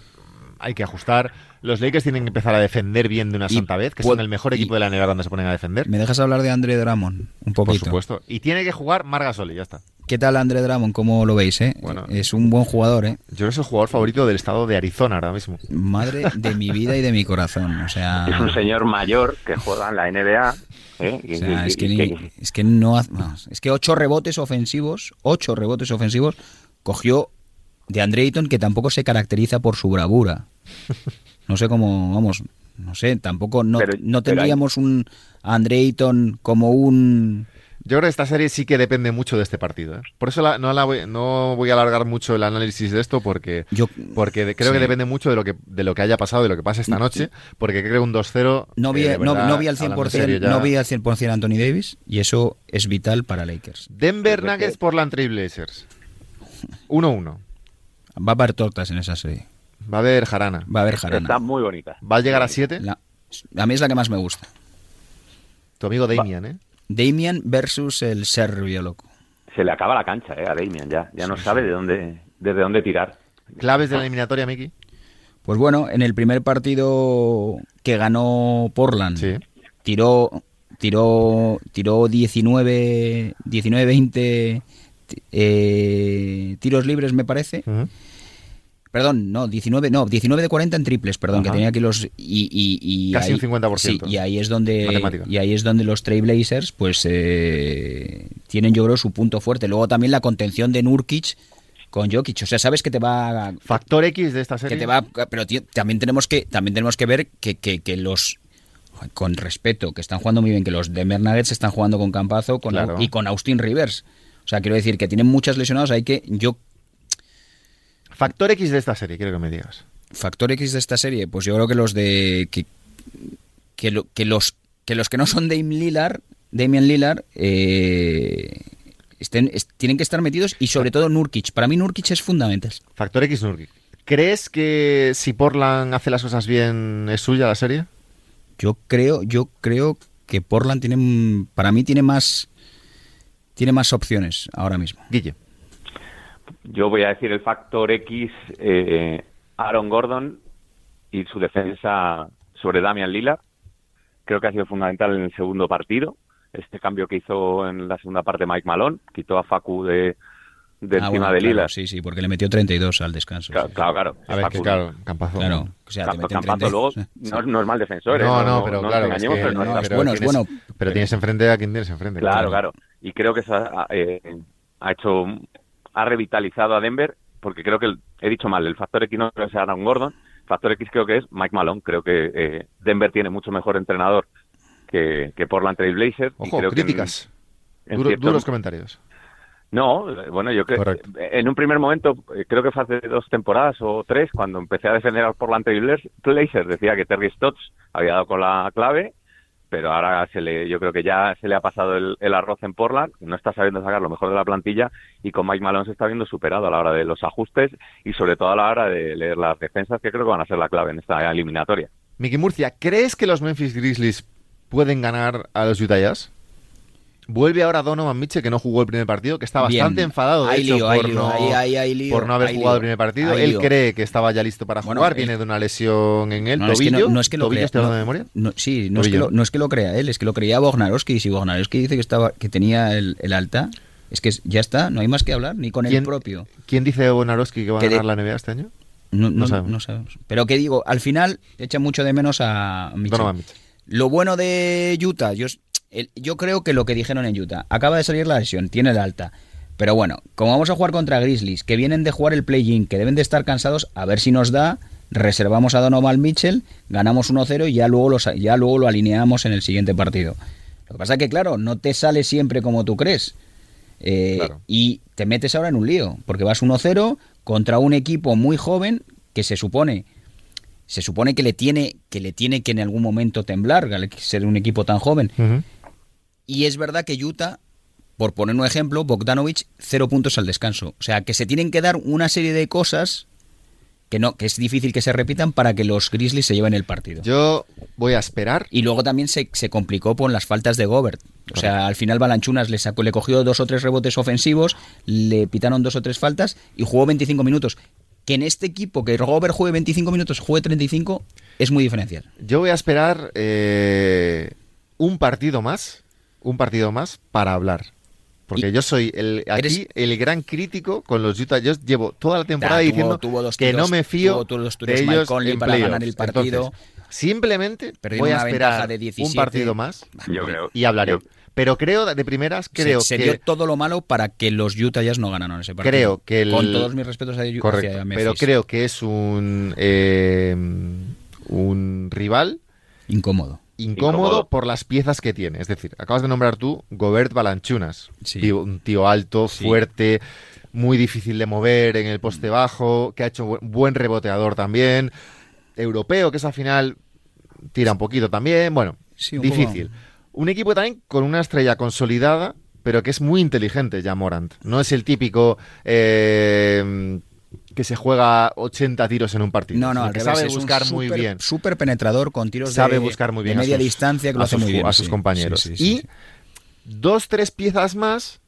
hay que ajustar. Los Lakers tienen que empezar a defender bien de una Y santa vez, que son el mejor equipo de la NBA cuando se ponen a defender. ¿Me dejas hablar de Andre Drummond? Un Por poquito. supuesto. Y tiene que jugar Margasol y ya está. ¿Qué tal Andre Drummond? ¿Cómo lo veis? Eh? Bueno. es un buen jugador, ¿eh? Yo creo que es el jugador favorito del estado de Arizona ahora mismo. Madre de mi vida y de mi corazón. O sea, Es un señor mayor que juega en la NBA. ¿eh? O sea, es, que ni- es que no hace- vamos, es que ocho rebotes ofensivos, ocho rebotes ofensivos cogió de Andre Ayton que tampoco se caracteriza por su bravura. No sé cómo, vamos, no sé, tampoco no, Pero- no hay- tendríamos un Andre Ayton como un Yo creo que esta serie sí que depende mucho de este partido. ¿eh? Por eso la- no, la voy, no voy a alargar mucho el análisis de esto porque, yo porque de- creo Sí. que depende mucho de lo que, de lo que haya pasado, de lo que pase esta noche, porque creo que un 2-0... no vi, eh, no, no vi al hablando en 100%, serio ya- no vi al 100% a Anthony Davis y eso es vital para Lakers. Denver Nuggets por la Blazers. 1-1. Va a haber tortas en esa serie. Va a haber jarana. Va a haber jarana. Está muy bonita. Va a llegar a 7. La- a mí es la que más me gusta. Tu amigo Damian, ¿eh? Damian versus el serbio, loco. Se le acaba la cancha eh, a Damian ya. Ya no sabe de dónde, desde dónde tirar. ¿Claves de la eliminatoria, Miki? Pues bueno, en el primer partido que ganó Portland, Sí. tiró tiró tiró 19 19 20 eh, tiros libres me parece. Perdón, no, 19, no, 19 de 40 en triples, perdón, que tenía aquí los y, y- y Casi ahí- un 50%. Sí, y ahí es donde Matemática. y ahí es donde los Trailblazers pues eh, tienen yo creo su punto fuerte. Luego también la contención de Nurkic con Jokic, o sea, sabes que te va Factor X de esta que serie. te va pero tío, también tenemos que también tenemos que ver que, que- que los con respeto que están jugando muy bien que los Denver Nuggets están jugando con Campazo con, Claro. y con Austin Rivers o sea quiero decir que tienen muchos lesionados hay que yo Factor X de esta serie, quiero que me digas. factor X de esta serie pues yo creo que los de que que, lo- que los que los que no son Dame Lillard Damian Lillard eh, estén, es- tienen que estar metidos y sobre todo Nurkic para mí Nurkic es fundamental Factor X Nurkic. ¿Crees que si Portland hace las cosas bien es suya la serie? Yo creo, yo creo que Portland tiene, para mí tiene más, tiene más opciones ahora mismo. Guille. Yo voy a decir el factor X, eh, Aaron Gordon y su defensa sobre Damian Lillard. Creo que ha sido fundamental en el segundo partido. Este cambio que hizo en la segunda parte Mike Malone, quitó a Facu de, de Ah, encima bueno, de claro, Lillard. Sí, sí, porque le metió 32 al descanso. Claro, sí. claro, claro. A ver, que claro, Campazo. Claro, o sea, te Campo- meten Campazo 32. luego Sí. no, no es mal defensor. ¿eh? No, no, pero claro, es engañemos, que pero no es no, mal es pero bueno, es tienes- bueno. Pero tienes enfrente a quien tienes enfrente. Claro, claro. Y creo que eso ha, eh, ha hecho, ha revitalizado a Denver, porque creo que, el- he dicho mal, el factor X no creo que sea Aaron Gordon, factor X creo que es Mike Malone. Creo que eh, Denver tiene mucho mejor entrenador que, que Portland Trail Blazers. y Ojo, creo que en- críticas. en Duro- cierto- duros comentarios. No, bueno, yo creo en un primer momento, eh, creo que fue hace dos temporadas o tres, cuando empecé a defender a Portland Trail Blazers, decía que Terry Stotts había dado con la clave, pero ahora se le, yo creo que ya se le ha pasado el, arroz en Portland, no está sabiendo sacar lo mejor de la plantilla y con Mike Malone se está viendo superado a la hora de los ajustes y sobre todo a la hora de leer las defensas, que creo que van a ser la clave en esta eliminatoria. Miki Murcia, ¿crees que los Memphis Grizzlies pueden ganar a los Utah Jazz? Vuelve ahora Donovan Mitchell, que no jugó el primer partido, que está Bien. bastante enfadado de hecho, lío, por, lío, no, hay por no haber jugado lío, el primer partido. Él cree que estaba ya listo para Bueno, jugar, él- viene de una lesión en el No, es que tobillo. no, no es que lo ¿Tobillo crea. no- de memoria? sí, no es, que Tobillo. lo, no es que lo crea él, es que lo creía Bognarowski. Y si Bognarowski dice que estaba que tenía el, el alta, es que ya está, no hay más que hablar, ni con ¿Quién- propio. ¿Quién dice Bonarowski que va a de- ganar la NBA este año? No, no- No sabemos. no sabemos. Pero que digo, al final echa mucho de menos a Mitchell. Donovan Mitchell. Lo bueno de Utah, yo, el- yo creo que lo que dijeron en Utah, acaba de salir la lesión, tiene el alta. Pero bueno, como vamos a jugar contra Grizzlies, que vienen de jugar el play-in, que deben de estar cansados, a ver si nos da, reservamos a Donovan Mitchell, ganamos 1-0 y ya luego, los, ya luego lo alineamos en el siguiente partido. Lo que pasa es que, claro, no te sale siempre como tú crees. Eh, Claro. Y te metes ahora en un lío, porque vas 1-0 contra un equipo muy joven que se supone se supone que le tiene que le tiene que en algún momento temblar al ser un equipo tan joven. Y es verdad que Utah por poner un ejemplo Bogdanovich cero puntos al descanso o sea que se tienen que dar una serie de cosas que no que es difícil que se repitan para que los Grizzlies se lleven el partido Yo voy a esperar. y luego también se, se complicó con las faltas de Gobert. O sea, al final Balanchunas le sacó, le cogió dos o tres rebotes ofensivos, le pitaron dos o tres faltas y jugó 25 minutos. Que en este equipo, que Gobert juegue 25 minutos, juegue 35, es muy diferencial. Yo voy a esperar eh, un partido más, un partido más para hablar. Porque Y- yo soy el, aquí Eres- el gran crítico con los Utah. Yo llevo toda la temporada tuvo- diciendo tuvo que no me fío tuvo- tiros de Mike ellos en para playoffs. ganar el partido. Entonces, simplemente voy a esperar de un 17. partido más Yo creo. y hablaré. yo- Pero creo, de primeras, creo se, se que... dio todo lo malo para que los Utah Jazz no ganaran ese partido. Creo que el- Con todos mis respetos a Utah. Correcto, hacia pero creo que es un, eh, un rival Incómodo. Incómodo, Incómodo. por las piezas que tiene. Es decir, acabas de nombrar tú Gobert Balanchunas. Sí. Tío- un tío alto, Sí. fuerte, muy difícil de mover en el poste bajo, que ha hecho bu- buen reboteador también. Europeo, que es al final tira un poquito también. Bueno, Sí, un difícil. poco. Un equipo también con una estrella consolidada, pero que es muy inteligente ya Morant. No es el típico eh, que se juega 80 tiros en un partido. No, no, al que revés, sabe es un buscar muy bien. Súper penetrador con tiros Sabe de, buscar muy de bien a media sus- distancia que lo hace sus muy bien. a sus sí. compañeros. Sí, sí, y sí. dos, tres piezas más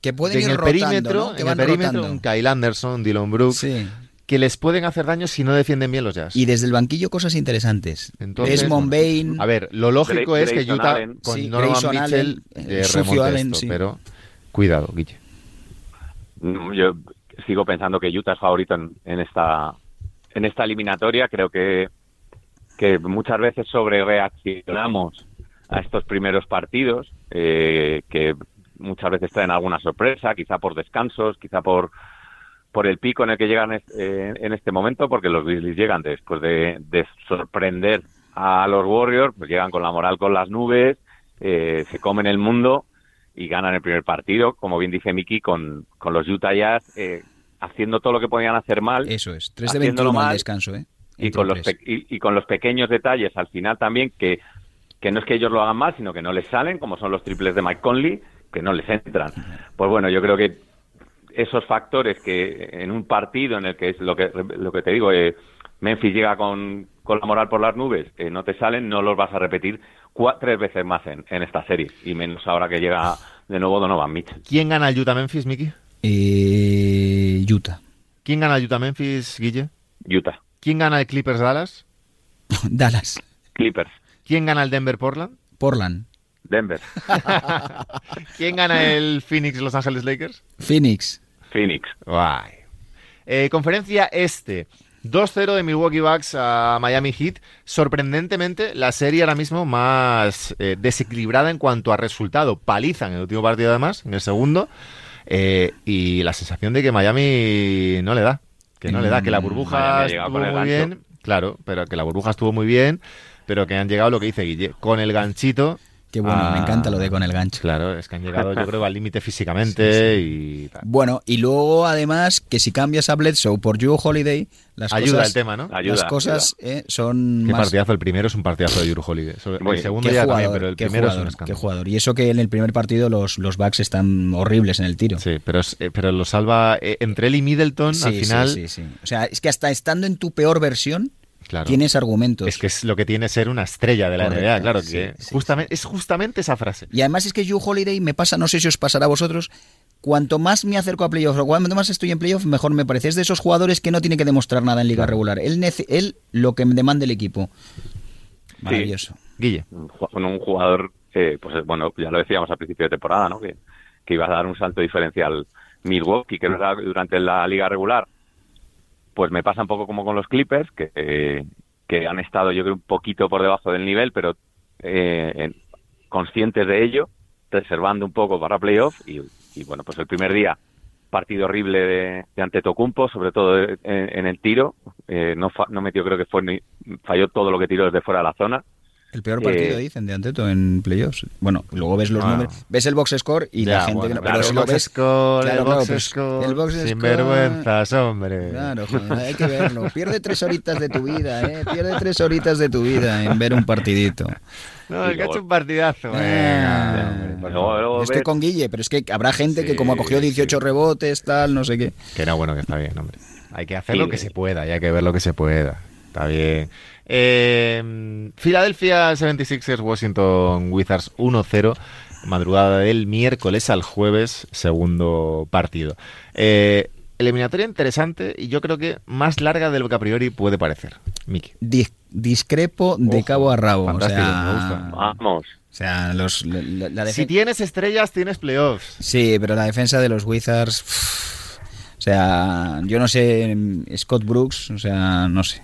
que pueden de en ir el rotando, perímetro, ¿no? Que en el perímetro, rotando. un Kyle Anderson, Dylan Brooks, Sí. que les pueden hacer daño si no defienden bien los Jazz. Y desde el banquillo cosas interesantes. Entonces, Desmond Bain. A ver, lo lógico es que Utah Allen. con Sí, Grayson Mitchell Allen, eh, eh, remonte Allen, esto, sí. pero cuidado, Guille. Yo sigo pensando que Utah es favorito en, en esta en esta eliminatoria. Creo que, que muchas veces sobre reaccionamos a estos primeros partidos, eh, que muchas veces traen alguna sorpresa, quizá por descansos, quizá por por el pico en el que llegan eh, en este momento, porque los Grizzlies llegan después de, de sorprender a los Warriors, pues llegan con la moral con las nubes, eh, se comen el mundo y ganan el primer partido, como bien dice Miki, con, con los Utah Jazz eh, haciendo todo lo que podían hacer mal Eso es. 3 de Haciéndolo 21 al mal. descanso, ¿eh? y con, los y, y con los pequeños detalles al final también que, que no es que ellos lo hagan mal, sino que no les salen, como son los triples de Mike Conley, que no les entran. Pues bueno, yo creo que esos factores que en un partido en el que es lo que lo que te digo, eh, Memphis llega con, con la moral por las nubes, que no te salen, no los vas a repetir cua- tres veces más en, en esta serie, y menos ahora que llega de nuevo Donovan Mitchell. ¿Quién gana el Utah Memphis, Miki? Eh, Utah. ¿Quién gana el Utah Memphis, Guille? Utah, ¿Quién gana el Clippers Dallas? Dallas. Clippers, ¿Quién gana el Denver Portland? Portland. Denver, ¿Quién gana el Phoenix Los Angeles Lakers? Phoenix. Phoenix. Guay. Eh, conferencia este. 2-0 de Milwaukee Bucks a Miami Heat. Sorprendentemente, la serie ahora mismo más eh, desequilibrada en cuanto a resultado. Paliza en el último partido, además, en el segundo. Eh, y la sensación de que Miami no le da. Que no le da. Que la burbuja ha llegado estuvo muy gancho. bien. Claro, pero que la burbuja estuvo muy bien. Pero que han llegado lo que dice Guille. Con el ganchito. Qué bueno, me encanta lo de con el gancho. Claro, es que han llegado, yo creo, al límite físicamente y tal. Bueno, y luego además que si cambias a Bledsoe por Joe Holiday, las Ayuda cosas, el tema, ¿no? Ayuda, las cosas eh, son Qué más... partidazo, el primero es un partidazo de Yuru Holiday. El segundo ya jugador, también, pero el primero es jugador, un qué jugador. Y eso que en el primer partido los, los Bucks están horribles en el tiro. Sí, pero, es- eh, pero lo salva eh, entre él y Middleton Sí, al sí, final. sí, sí. O sea, es que hasta estando en tu peor versión, Claro. tienes argumentos. Es que es lo que tiene ser una estrella de la Correcto, NBA, claro, sí, que sí, justamente, es justamente esa frase. Y además es que Joe Holiday me pasa, no sé si os pasará a vosotros, cuanto más me acerco a playoffs o cuanto más estoy en playoffs, mejor me parece. Es de esos jugadores que no tiene que demostrar nada en liga regular. Él, nece- él lo que me demanda el equipo. Maravilloso. Guille. un ju- con un jugador, eh, pues bueno, ya lo decíamos al principio de temporada, ¿no? Que, que iba a dar un salto diferencial Milwaukee, que era durante la liga regular, pues me pasa un poco como con los Clippers, que, que han estado yo creo un poquito por debajo del nivel, pero eh, en- conscientes de ello, reservando un poco para playoff. Y, bueno, pues el primer día partido horrible de, de Antetokounmpo, sobre todo en, en el tiro, eh, no, fa- no metió creo que fue ni, falló todo lo que tiró desde fuera de la zona El peor partido, Eh, dicen, de Anteto en playoffs. Bueno, luego ves los Ah. números, ves el box score y la gente... bueno, que no- claro, pero si el lo box ves... score, claro, el claro, box pues, score, el box sin score- vergüenzas, hombre. Claro, joder, hay que verlo. Pierde tres horitas de tu vida, ¿eh? Pierde tres horitas de tu vida en ver un partidito. No, el que ha hecho un partidazo. Hombre, favor. luego Estoy con Guille, pero es que habrá gente que como cogió 18 sí. rebotes, tal, no sé qué. Que no, bueno, que está bien, hombre. Hay que hacer Sí. lo que se pueda y hay que ver lo que se pueda. Está bien. Eh, Philadelphia 76ers, Washington Wizards 1-0. Madrugada del miércoles al jueves, segundo partido. Eh, eliminatoria interesante y yo creo que más larga de lo que a priori puede parecer. Miki. Dis- discrepo de Ojo, cabo a rabo. fantástico, o sea, me gusta. Vamos. O sea, los, la, la- la Si tienes estrellas, tienes playoffs. Sí, pero la defensa de los Wizards. uff, o sea, yo no sé. Scott Brooks, o sea, no sé.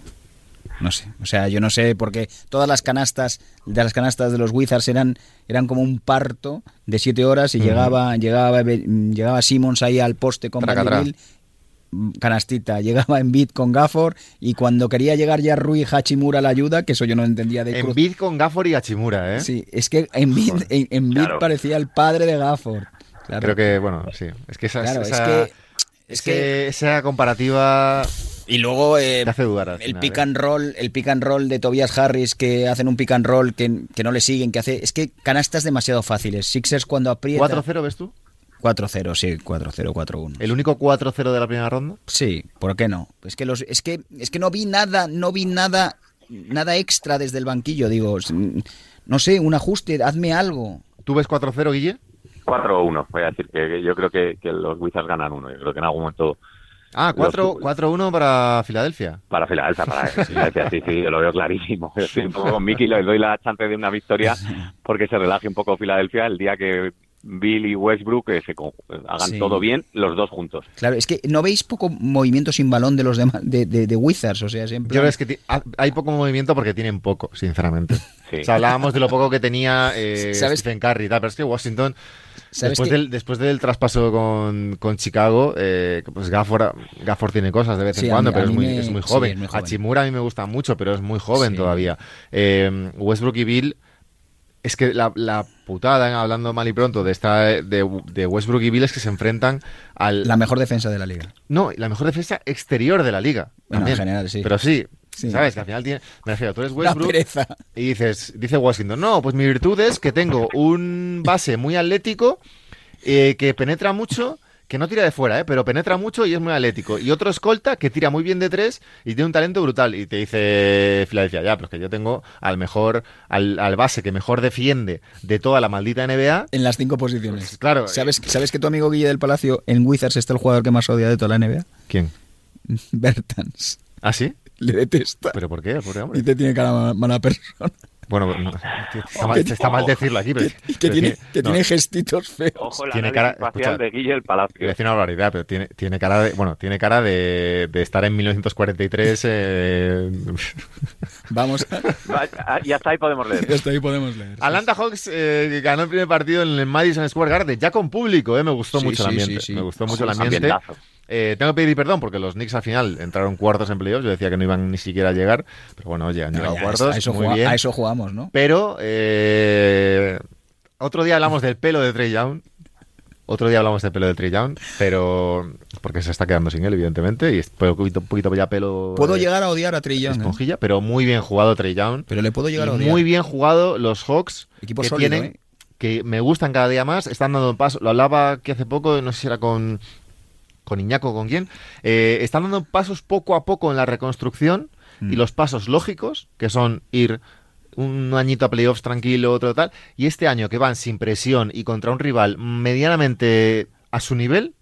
No sé. O sea, yo no sé porque todas las canastas de las canastas de los Wizards eran, eran como un parto de siete horas y llegaba, llegaba, llegaba Simmons ahí al poste con. Beal, canastita, llegaba en beat con Gafford y cuando quería llegar ya Rui Hachimura a la ayuda, que eso yo no entendía de En bid con Gafford y Hachimura, ¿eh? Sí, es que en beat, en, en Claro. parecía el padre de Gafford. Claro. Creo que, bueno, sí. Es que esa, Claro, es esa- que- es que esa comparativa Y luego eh, te hace dudar. el final, pick ¿eh? and roll, el pick and roll de Tobias Harris que hacen un pick and roll que, que no le siguen, que hace, es que canastas demasiado fáciles. Sixers cuando aprieta 4-0 ves tú? 4-0, sí, 4-0, 4-1. ¿El único 4-0 de la primera ronda? Sí, ¿por qué no? Es que los es que es que no vi nada, no vi nada nada extra desde el banquillo, digo, no sé, un ajuste, hazme algo. ¿Tú ves 4-0, Guille? 4-1, voy a decir que que yo creo que, que los Wizards ganan uno. Yo creo que en algún momento Ah, 4 4-1 para Filadelfia. para Filadelfia, para Filadelfia, sí, sí, yo lo veo clarísimo. Yo Estoy un poco con Miki, le doy la chance de una victoria porque se relaje un poco Filadelfia el día que Bill y Westbrook eh, se hagan Sí. todo bien los dos juntos. Claro, es que no veis poco movimiento sin balón de los demás de, de, de Wizards, o sea, siempre Yo creo que ti- ha- hay poco movimiento porque tienen poco, sinceramente. Sí. O sea, hablábamos de lo poco que tenía eh, ¿Sabes? Stephen Curry y tal, pero es que Washington, ¿Sabes después, del, después del traspaso con, con Chicago, eh, pues Gafford, Gafford tiene cosas de vez Sí, en a cuando, mí- pero a es muy, me- es muy sí, joven. es muy joven. Hachimura a mí me gusta mucho, pero es muy joven Sí. todavía. Eh, Westbrook y Bill... Es que la, la putada, hablando mal y pronto, de esta de, de Westbrook y Bill es que se enfrentan al... la mejor defensa de la liga. No, la mejor defensa exterior de la liga. Bueno, también. en general, sí. Pero sí, Sí. ¿sabes? Que al final tiene... Me refiero, tú eres Westbrook y dices, dice Washington, no, pues mi virtud es que tengo un base muy atlético, eh, que penetra mucho, que no tira de fuera, eh, pero penetra mucho y es muy atlético. Y otro escolta que tira muy bien de tres y tiene un talento brutal. Y te dice Filadelfia, ya, pero es que yo tengo al mejor, al, al base que mejor defiende de toda la maldita NBA. En las cinco posiciones. Pues claro, ¿Sabes, ¿Sabes que tu amigo Guille del Palacio en Wizards está el jugador que más odia de toda la NBA? ¿Quién? Bertans. ¿Ah, sí? Le detesta. ¿Pero por qué? Pobre hombre. Y te tiene cara ma- mala persona. Bueno, no, está, mal, está mal decirlo aquí, pero, Que, pero tiene, que no, tiene gestitos feos. Ojo, el Tiene cara- escucha, de Guille el Iba a Palacio. decir una barbaridad, pero tiene, tiene cara de, bueno, tiene cara de, de estar en 1943. eh, Vamos. Va, ah, Y hasta ahí podemos leer. Hasta ahí podemos leer. Atlanta Hawks eh, ganó el primer partido en el Madison Square Garden, ya con público, eh, me gustó Sí, mucho el sí, ambiente. sí, sí. Me gustó mucho el ambiente. Ambientazo. Eh, tengo que pedir perdón porque los Knicks al final entraron cuartos en playoffs. Yo decía que no iban ni siquiera a llegar, pero bueno, oye, han llegado cuartos. a, eso muy juga- bien. a eso jugamos, ¿no? Pero eh, otro día hablamos del pelo de Trey Young. Otro día hablamos del pelo de Trey Young, pero porque se está quedando sin él, evidentemente, y es un poquito, un poquito ya pelo. Puedo eh, llegar a odiar a Trey Young, esponjilla, pero muy bien jugado Trey Young. Pero le puedo llegar a odiar. muy bien jugado los Hawks, Equipo que sólido, tienen, que me gustan cada día más, están dando paso. Lo hablaba aquí hace poco, no sé si era con con Iñaco, con quién, eh, están dando pasos poco a poco en la reconstrucción Mm. y los pasos lógicos, que son ir un añito a playoffs tranquilo, otro tal, y este año que van sin presión y contra un rival medianamente a su nivel,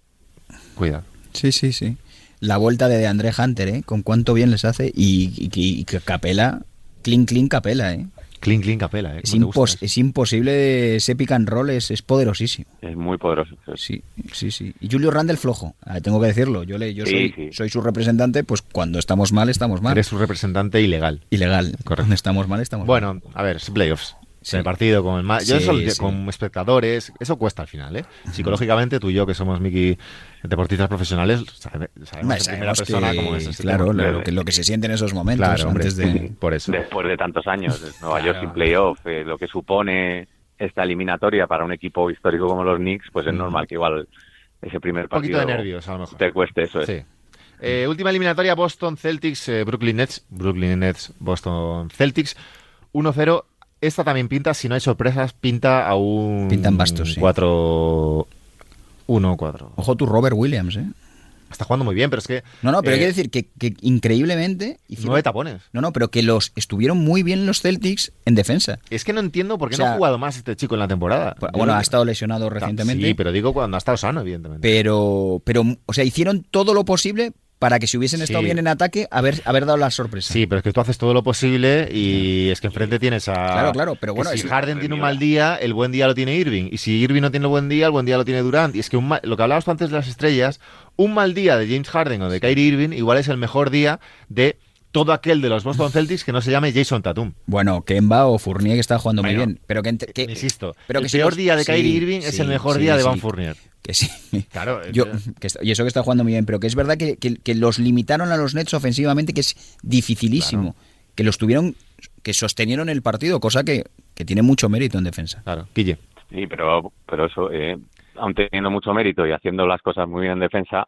cuidado. Sí, sí, sí. La vuelta de André Hunter, ¿eh? Con cuánto bien les hace. Y, y- y que Capela, clean, clean Capela, ¿eh? Clean, clean, capela, ¿eh? Es, ¿Cómo te gusta impos- es imposible, ese pick and roll es, es poderosísimo. Es muy poderoso. Sí, sí, sí. Y Julio Randle flojo, ah, tengo que decirlo. Yo, le, yo Sí, soy, sí. soy su representante, pues cuando estamos mal, estamos mal. Eres su representante ilegal. Ilegal. Correcto. Cuando estamos mal, estamos mal. Bueno, a ver, playoffs. Sí. El partido con el ma- yo Sí, eso, sí. con espectadores, eso cuesta al final, ¿eh? Psicológicamente, tú y yo, que somos Miki deportistas profesionales, sabe- sabemos en primera sabemos persona que- cómo es este claro, lo, que, lo que se siente en esos momentos Claro, hombre, antes de... por eso. Después de tantos años, Nueva Claro. York sin playoff, eh, lo que supone esta eliminatoria para un equipo histórico como los Knicks, pues es normal que igual ese primer Un poquito partido de nervios, a lo mejor. te cueste eso. Es. Sí. Eh, última eliminatoria, Boston Celtics, eh, Brooklyn Nets. Brooklyn Nets, Boston Celtics. 1-0. Esta también pinta, si no hay sorpresas, pinta a un Pintan bastos, sí. 4-1-4. Ojo tu Robert Williams, ¿eh? Está jugando muy bien, pero es que... No, no, pero hay eh, decir que, que increíblemente... hicieron- Nueve tapones. No, no, pero que los estuvieron muy bien los Celtics en defensa. Es que no entiendo por qué O sea, no ha jugado más este chico en la temporada. Bueno, Yo- ha estado lesionado recientemente. Sí, pero digo cuando ha estado sano, evidentemente. pero, pero, o sea, hicieron todo lo posible para que si hubiesen estado Sí. bien en ataque, haber, haber dado la sorpresa. Sí, pero es que tú haces todo lo posible y es que enfrente tienes a... Claro, claro, pero que bueno, si es- Harden tiene un mal día, el buen día lo tiene Irving. Y si Irving no tiene el buen día, el buen día lo tiene Durant. Y es que un mal- lo que hablabas tú antes de las estrellas, un mal día de James Harden o de Kyrie Irving igual es el mejor día de todo aquel de los Boston Celtics que no se llame Jason Tatum. Bueno, Kemba o Fournier que está jugando muy bien. Pero que, Insisto, pero el que si peor los- día de sí, Kyrie Irving es el mejor sí, día de. Van Fournier. Que sí. Claro, Yo, que está- y eso que está jugando muy bien, pero que es verdad que, que- que los limitaron a los Nets ofensivamente, que es dificilísimo. Que los tuvieron, que sostenieron el partido, cosa que, que tiene mucho mérito en defensa. Claro, Guille. Sí, pero, pero eso, eh, aun teniendo mucho mérito y haciendo las cosas muy bien en defensa,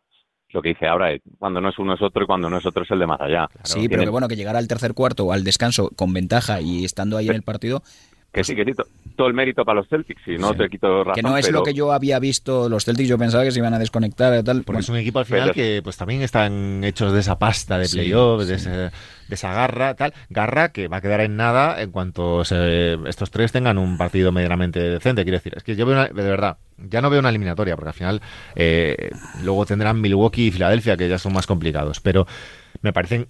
lo que dice ahora es cuando no es uno es otro y cuando no es otro es el de más allá. sí, pero que bueno, que llegar al tercer cuarto o al descanso con ventaja y estando ahí en el partido, Que sí, que sí, to- todo el mérito para los Celtics, y no Sí. te quito razón. que no es pero- lo que yo había visto los Celtics, yo pensaba que se iban a desconectar y tal. Porque Bueno, es un equipo al final pero- que pues también están hechos de esa pasta de Sí, playoffs, de, ese- de esa garra, tal. Garra que va a quedar en nada en cuanto se- estos tres tengan un partido medianamente decente. Quiero decir, es que yo veo una- de verdad, ya no veo una eliminatoria, porque al final eh, luego tendrán Milwaukee y Filadelfia, que ya son más complicados, pero me parecen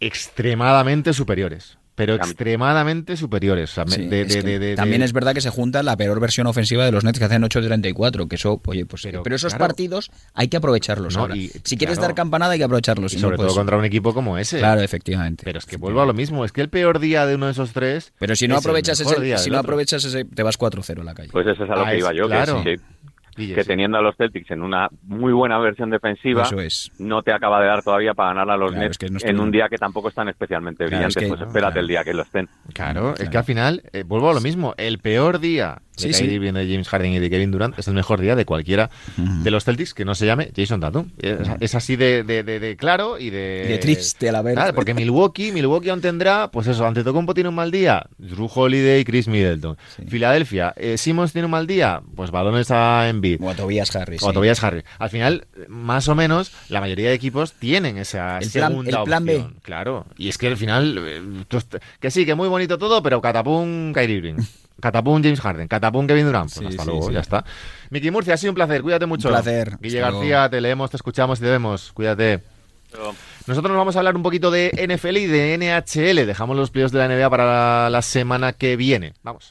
extremadamente superiores. Pero extremadamente superiores. O sea, me- sí, de- es de- que de- de- también es verdad que se junta la peor versión ofensiva de los Nets que hacen 8 de 34, que eso, oye, pues Pero, pero, esos claro. partidos hay que aprovecharlos No, ahora. y- si quieres claro. dar campanada hay que aprovecharlos. y si no, sobre todo pues- contra un equipo como ese. Claro, efectivamente. Pero es que vuelvo a lo mismo, es que el peor día de uno de esos tres. Pero si no aprovechas ese, día si no otro. aprovechas ese, te vas 4-0 a la calle. Pues eso es a lo Ah, que es- iba yo, que- claro. que, Guille, que sí. teniendo a los Celtics en una muy buena versión defensiva, Eso es. no te acaba de dar todavía para ganar a los Claro, Nets es que no en un día que tampoco están especialmente Claro, es brillantes. que- pues espérate el día que lo estén. Claro, es que al final, eh, vuelvo a lo mismo, el peor día Sí, sí. De James Harden y de Kevin Durant es el mejor día de cualquiera de los Celtics que no se llame Jason Tatum. Es, es así de, de- de- de claro y de... Y de triste a la vez. Claro, porque Milwaukee, Milwaukee aún tendrá, pues eso, Antetokounmpo tiene un mal día, Drew Holiday y Chris Middleton. Sí. Filadelfia, eh, Simmons tiene un mal día, pues balones a Embiid. O a Tobias Harris. O a. Tobias Harris. Al final, más o menos, la mayoría de equipos tienen esa El plan- segunda el plan B. opción. Claro. Y es que al final, eh, que sí, que muy bonito todo, pero catapum Kyrie Irving. Catapum James Harden, catapum Kevin Durant. Pues Sí, hasta sí, luego, sí. ya está. Miki Murcia, ha sido un placer. Cuídate mucho. Un placer. Guille Hasta García, te leemos, te escuchamos y te vemos. Cuídate. Nosotros nos vamos a hablar un poquito de NFL y de NHL. Dejamos los playoffs de la NBA para la semana que viene. Vamos.